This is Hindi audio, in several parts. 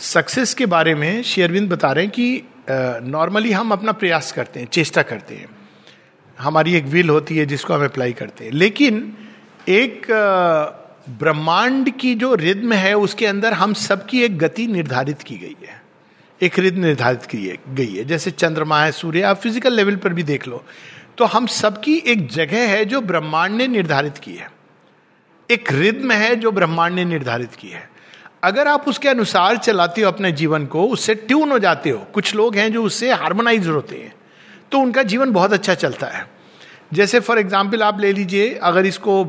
सक्सेस के बारे में शेयरविंद बता रहे हैं कि नॉर्मली हम अपना प्रयास करते हैं, चेष्टा करते हैं। हमारी एक विल होती है जिसको हम अप्लाई करते हैं। लेकिन एक ब्रह्मांड की जो रिद्म है, उसके अंदर हम सबकी एक गति निर्धारित की गई है। एक रिद्म निर्धारित की गई है। जैसे चंद्रमा है, सूर्य, आप फ़िज़िकल लेवल पर भी देख लो। तो हम सबकी एक जगह है जो ब्रह्मांड ने निर्धारित की है। एक रिद्म है जो ब्रह्मांड ने निर्धारित की है। अगर आप उसके अनुसार चलाते हो अपने जीवन को, उससे ट्यून हो जाते हो, कुछ लोग हैं जो उससे हार्मोनाइज होते हैं तो उनका जीवन बहुत अच्छा चलता है। जैसे फॉर एग्ज़ाम्पल आप ले लीजिए, अगर इसको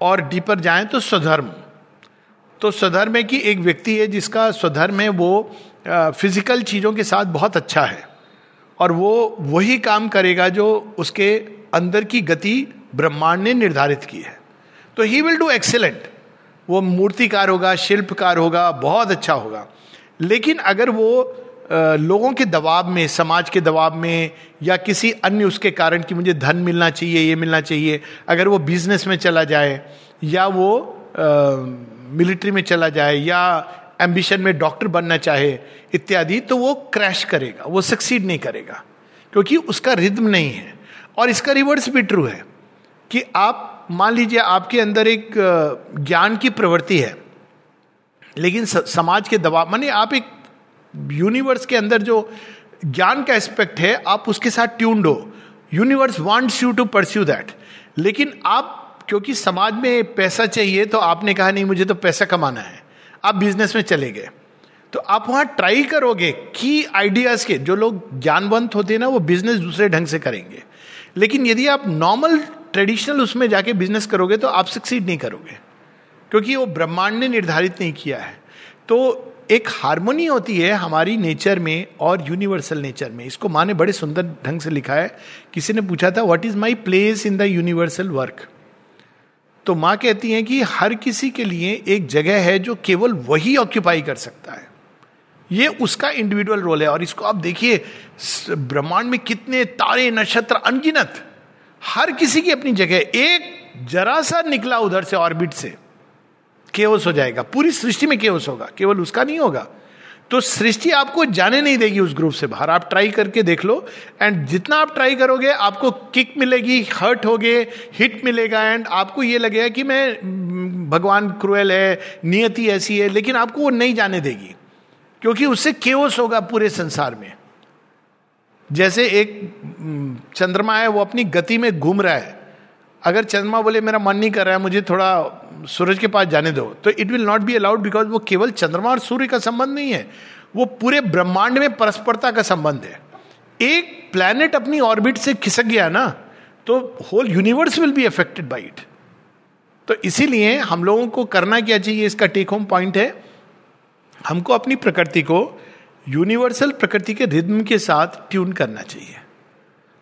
और डीपर जाएँ तो स्वधर्म। तो स्वधर्म है कि एक व्यक्ति है जिसका स्वधर्म है, वो फ़िज़िकल चीज़ों के साथ बहुत अच्छा है और वो वही काम करेगा जो उसके अंदर की गति ब्रह्मांड ने निर्धारित की है। तो ही विल डू एक्सेलेंट वो मूर्तिकार होगा, शिल्पकार होगा, बहुत अच्छा होगा। लेकिन अगर वो लोगों के दबाव में, समाज के दबाव में या किसी अन्य उसके कारण कि मुझे धन मिलना चाहिए, ये मिलना चाहिए, अगर वो बिज़नेस में चला जाए या वो मिलिट्री में चला जाए या एम्बिशन में डॉक्टर बनना चाहे, इत्यादि तो वो क्रैश करेगा, वो सक्सीड नहीं करेगा। क्योंकि उसका रिद्म नहीं है। और इसका रिवर्स भी ट्रू है कि आप मान लीजिए आपके अंदर एक ज्ञान की प्रवृत्ति है, लेकिन समाज के दबाव, माने आप एक यूनिवर्स के अंदर जो ज्ञान का एस्पेक्ट है, आप उसके साथ ट्यून्ड हो। Universe wants you to pursue that लेकिन आप, क्योंकि समाज में पैसा चाहिए तो आपने कहा, नहीं, मुझे तो पैसा कमाना है। आप बिज़नेस में चले गए। तो आप वहाँ ट्राई करोगे की आइडियाज़ के। जो लोग ज्ञानवंत होते हैं ना, वो बिज़नेस दूसरे ढंग से करेंगे। लेकिन यदि आप नॉर्मल ट्रेडिशनल उसमें जाके बिज़नेस करोगे तो आप सक्सीड नहीं करोगे। क्योंकि वो ब्रह्मांड ने निर्धारित नहीं किया है। तो एक हारमोनी होती है हमारी नेचर में और यूनिवर्सल नेचर में। इसको माँ ने बड़े सुंदर ढंग से लिखा है। किसी ने पूछा था what is my place in the universal work तो माँ कहती हैं कि हर किसी के लिए एक जगह है जो केवल वही ऑक्यूपाई कर सकता है। ये उसका इंडिविजुअल रोल है। और इसको आप देखिए, ब्रह्मांड में कितने तारे, नक्षत्र, अनगिनत। हर किसी की अपनी जगह एक जरा सा निकला उधर से ऑर्बिट से केवस हो जाएगा। पूरी सृष्टि में केवस होगा, केवल उसका नहीं होगा। तो सृष्टि आपको जाने नहीं देगी उस ग्रुप से बाहर। आप ट्राई करके देख लो एंड जितना आप ट्राई करोगे, आपको किक मिलेगी, हर्ट होगे, हिट मिलेगा एंड आपको ये लगेगा कि मैं भगवान क्रुएल है, नियति ऐसी है, लेकिन आपको वो नहीं जाने देगी, क्योंकि उससे केवस होगा पूरे संसार में। जैसे एक चंद्रमा है, वो अपनी गति में घूम रहा है। अगर चंद्रमा बोले, मेरा मन नहीं कर रहा है, मुझे थोड़ा सूरज के पास जाने दो तो it will not be allowed because वो केवल चंद्रमा और सूर्य का संबंध नहीं है। वो पूरे ब्रह्मांड में परस्परता का संबंध है। एक प्लैनेट अपनी ऑर्बिट से खिसक गया ना तो whole universe will be affected by it तो इसीलिए हम लोगों को करना क्या चाहिए, इसका टेक होम पॉइंट है, हमको अपनी प्रकृति को यूनिवर्सल प्रकृति के रिद्म के साथ ट्यून करना चाहिए।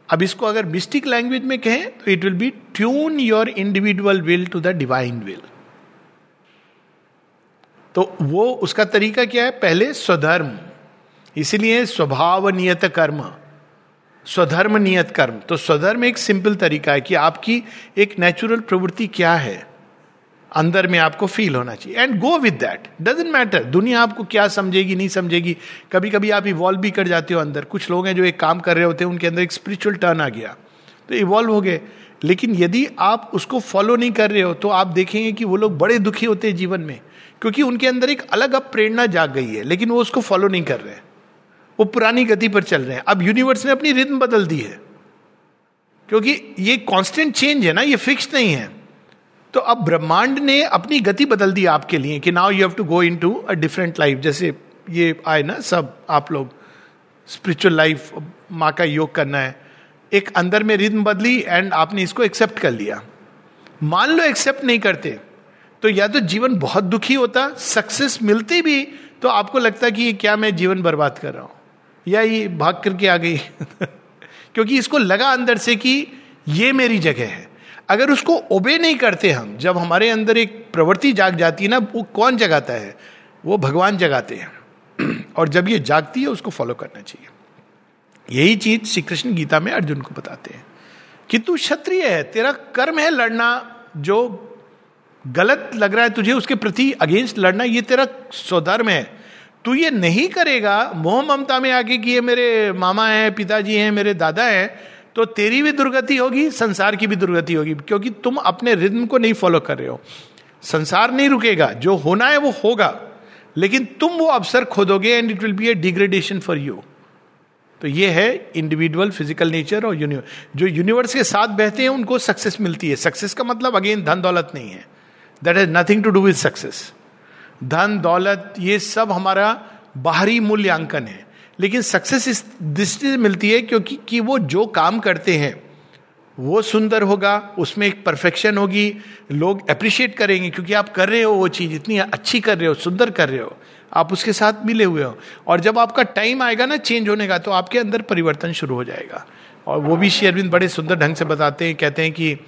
अब इसको अगर मिस्टिक लैंग्वेज में कहें तो it will be tune your individual will to the divine will तो वो उसका तरीका क्या है? पहले स्वधर्म, इसलिए स्वभाव नियत कर्म स्वधर्म नियत कर्म। तो स्वधर्म एक सिंपल तरीका है कि आपकी एक नेचुरल प्रवृत्ति क्या है? अंदर में आपको फील होना चाहिए। And go with that doesn't matter दुनिया आपको क्या समझेगी, नहीं समझेगी। कभी कभी आप इवॉल्व भी कर जाते हो अंदर। कुछ लोग हैं जो एक काम कर रहे होते हैं, उनके अंदर एक स्पिरिचुअल टर्न आ गया। तो इवॉल्व हो गए। लेकिन यदि आप उसको फॉलो नहीं कर रहे हो तो आप देखेंगे कि वो लोग बड़े दुखी होते हैं जीवन में। क्योंकि उनके अंदर एक अलग अब प्रेरणा जाग गई है, लेकिन वो उसको फॉलो नहीं कर रहे हैं। वो पुरानी गति पर चल रहे हैं। अब यूनिवर्स ने अपनी रिद्म बदल दी है। क्योंकि ये कांस्टेंट चेंज है ना, ये फिक्स नहीं है। तो अब ब्रह्मांड ने अपनी गति बदल दी आपके लिए कि now you have to go into a different life जैसे ये आए ना सब आप लोग स्पिरिचुअल लाइफ माँ का योग करना है। एक अंदर में रिद्म बदली एंड आपने इसको एक्सेप्ट कर लिया। मान लो एक्सेप्ट नहीं करते तो या तो जीवन बहुत दुखी होता सक्सेस मिलती भी तो आपको लगता कि ये क्या मैं जीवन बर्बाद कर रहा हूँ? या ये भाग करके आ गई? क्योंकि इसको लगा अंदर से कि ये मेरी जगह है। अगर उसको ओबे नहीं करते हम, जब हमारे अंदर एक प्रवृत्ति जाग जाती है ना, वो कौन जगाता है? वो भगवान जगाते हैं। और जब ये जागती है, उसको फॉलो करना चाहिए। यही चीज़ श्री कृष्ण गीता में अर्जुन को बताते हैं कि तू क्षत्रिय है, तेरा कर्म है लड़ना, जो गलत लग रहा है तुझे, उसके प्रति अगेंस्ट लड़ना, ये तेरा स्वधर्म है। तू ये नहीं करेगा, मोह ममता में आके कि ये मेरे मामा हैं, पिताजी हैं, मेरे दादा हैं तो तेरी भी दुर्गति होगी, संसार की भी दुर्गति होगी, क्योंकि तुम अपने रिद्म को नहीं फॉलो कर रहे हो। संसार नहीं रुकेगा, जो होना है वो होगा, लेकिन तुम वो अवसर खोदोगे and it will be a degradation for you तो ये है इंडिविजुअल फ़िज़िकल नेचर और यूनिवर्स जो यूनिवर्स के साथ बहते हैं, उनको सक्सेस मिलती है। सक्सेस का मतलब अगेन धन दौलत नहीं है। That has nothing to do with success धन, दौलत, ये सब हमारा बाहरी मूल्यांकन है। लेकिन सक्सेस इस दृष्टि से मिलती है क्योंकि कि वो जो काम करते हैं, वो सुंदर होगा, उसमें एक परफेक्शन होगी, लोग अप्रिशिएट करेंगे क्योंकि आप कर रहे हो वो चीज़, इतनी अच्छी कर रहे हो, सुंदर कर रहे हो, आप उसके साथ मिले हुए हो। और जब आपका टाइम आएगा ना चेंज होने का तो आपके अंदर परिवर्तन शुरू हो जाएगा। और वो भी शेयरविंद बड़े सुंदर ढंग से बताते हैं, कहते हैं कि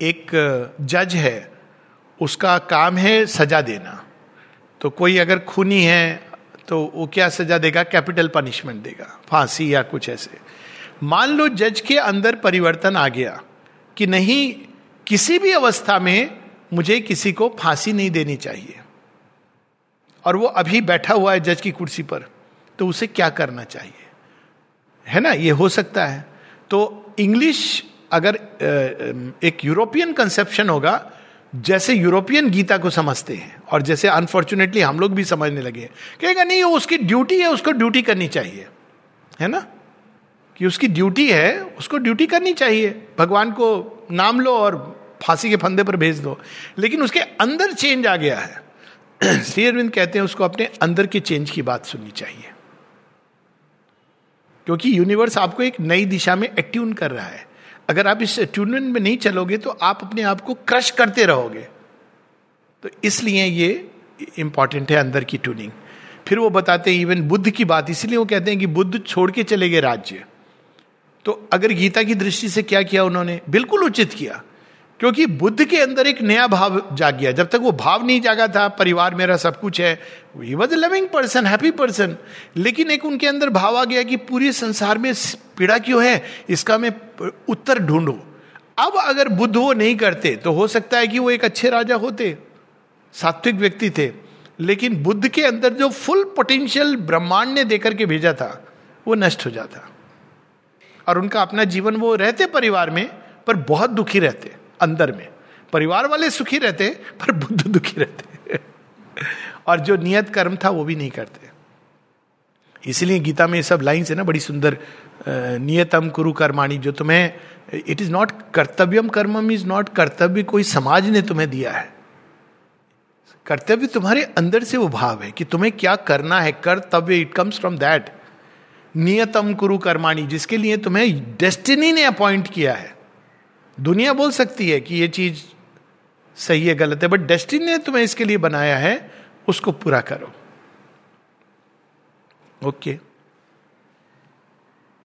एक, जज है, उसका काम है सजा देना। तो कोई अगर खूनी है तो वो क्या सजा देगा? कैपिटल पनिशमेंट देगा। फांसी या कुछ ऐसे। मान लो जज के अंदर परिवर्तन आ गया कि नहीं, किसी भी अवस्था में मुझे किसी को फांसी नहीं देनी चाहिए। और वो अभी बैठा हुआ है जज की कुर्सी पर तो उसे क्या करना चाहिए? है ना? ये हो सकता है। तो इंग्लिश अगर एक यूरोपियन कंसेप्शन होगा जैसे यूरोपियन गीता को समझते हैं और जैसे अनफॉर्चुनेटली हम लोग भी समझने लगे कहेगा, नहीं, वो उसकी ड्यूटी है, उसको ड्यूटी करनी चाहिए। है ना? कि उसकी ड्यूटी है, उसको ड्यूटी करनी चाहिए। भगवान को नाम लो और फांसी के फंदे पर भेज दो। लेकिन उसके अंदर चेंज आ गया है। श्री अरविंद कहते हैं, उसको अपने अंदर के चेंज की बात सुननी चाहिए। क्योंकि यूनिवर्स आपको एक नई दिशा में एट्यून कर रहा है। अगर आप इस अटूनमेंट में नहीं चलोगे तो आप अपने आप को क्रश करते रहोगे। तो इसलिए ये इंपॉर्टेंट है अंदर की ट्यूनिंग फिर वो बताते हैं इवन बुद्ध की बात। इसलिए वो कहते हैं कि बुद्ध छोड़ के चले गए राज्य। तो अगर गीता की दृष्टि से क्या किया उन्होंने? बिल्कुल उचित किया। क्योंकि बुद्ध के अंदर एक नया भाव जाग गया। जब तक वो भाव नहीं जागा था, परिवार मेरा सब कुछ है he was a loving person happy person लेकिन एक उनके अंदर भाव आ गया कि पूरे संसार में पीड़ा क्यों है? इसका मैं उत्तर ढूंढू। अब अगर बुद्ध वो नहीं करते तो हो सकता है कि वो एक अच्छे राजा होते, सात्विक व्यक्ति थे। लेकिन बुद्ध के अंदर जो फुल पोटेंशियल ब्रह्मांड ने देकर के भेजा था, वो नष्ट हो जाता। और उनका अपना जीवन, वो रहते परिवार में, पर बहुत दुखी रहते। अंदर में। परिवार वाले सुखी रहते, पर बुद्ध दुखी रहते। और जो नियत कर्म था, वो भी नहीं करते। इसलिए गीता में ये सब लाइन्स है ना, बड़ी सुंदर नियतम कुरु कर्माणी जो तुम्हें इट इज़ नॉट कर्तव्यम कर्मम इज़ नॉट कर्तव्य, कोई समाज ने तुम्हें दिया है। कर्तव्य तुम्हारे अंदर से वो भाव है कि तुम्हें क्या करना है, कर्तव्य इट कम्स फ्रॉम दैट नियतम कुरु कर्माणी जिसके लिए तुम्हें डेस्टिनी ने अपॉइंट किया है। दुनिया बोल सकती है कि ये चीज़ सही है, गलत है बट डेस्टिनी ने तुम्हें इसके लिए बनाया है, उसको पूरा करो ओके okay.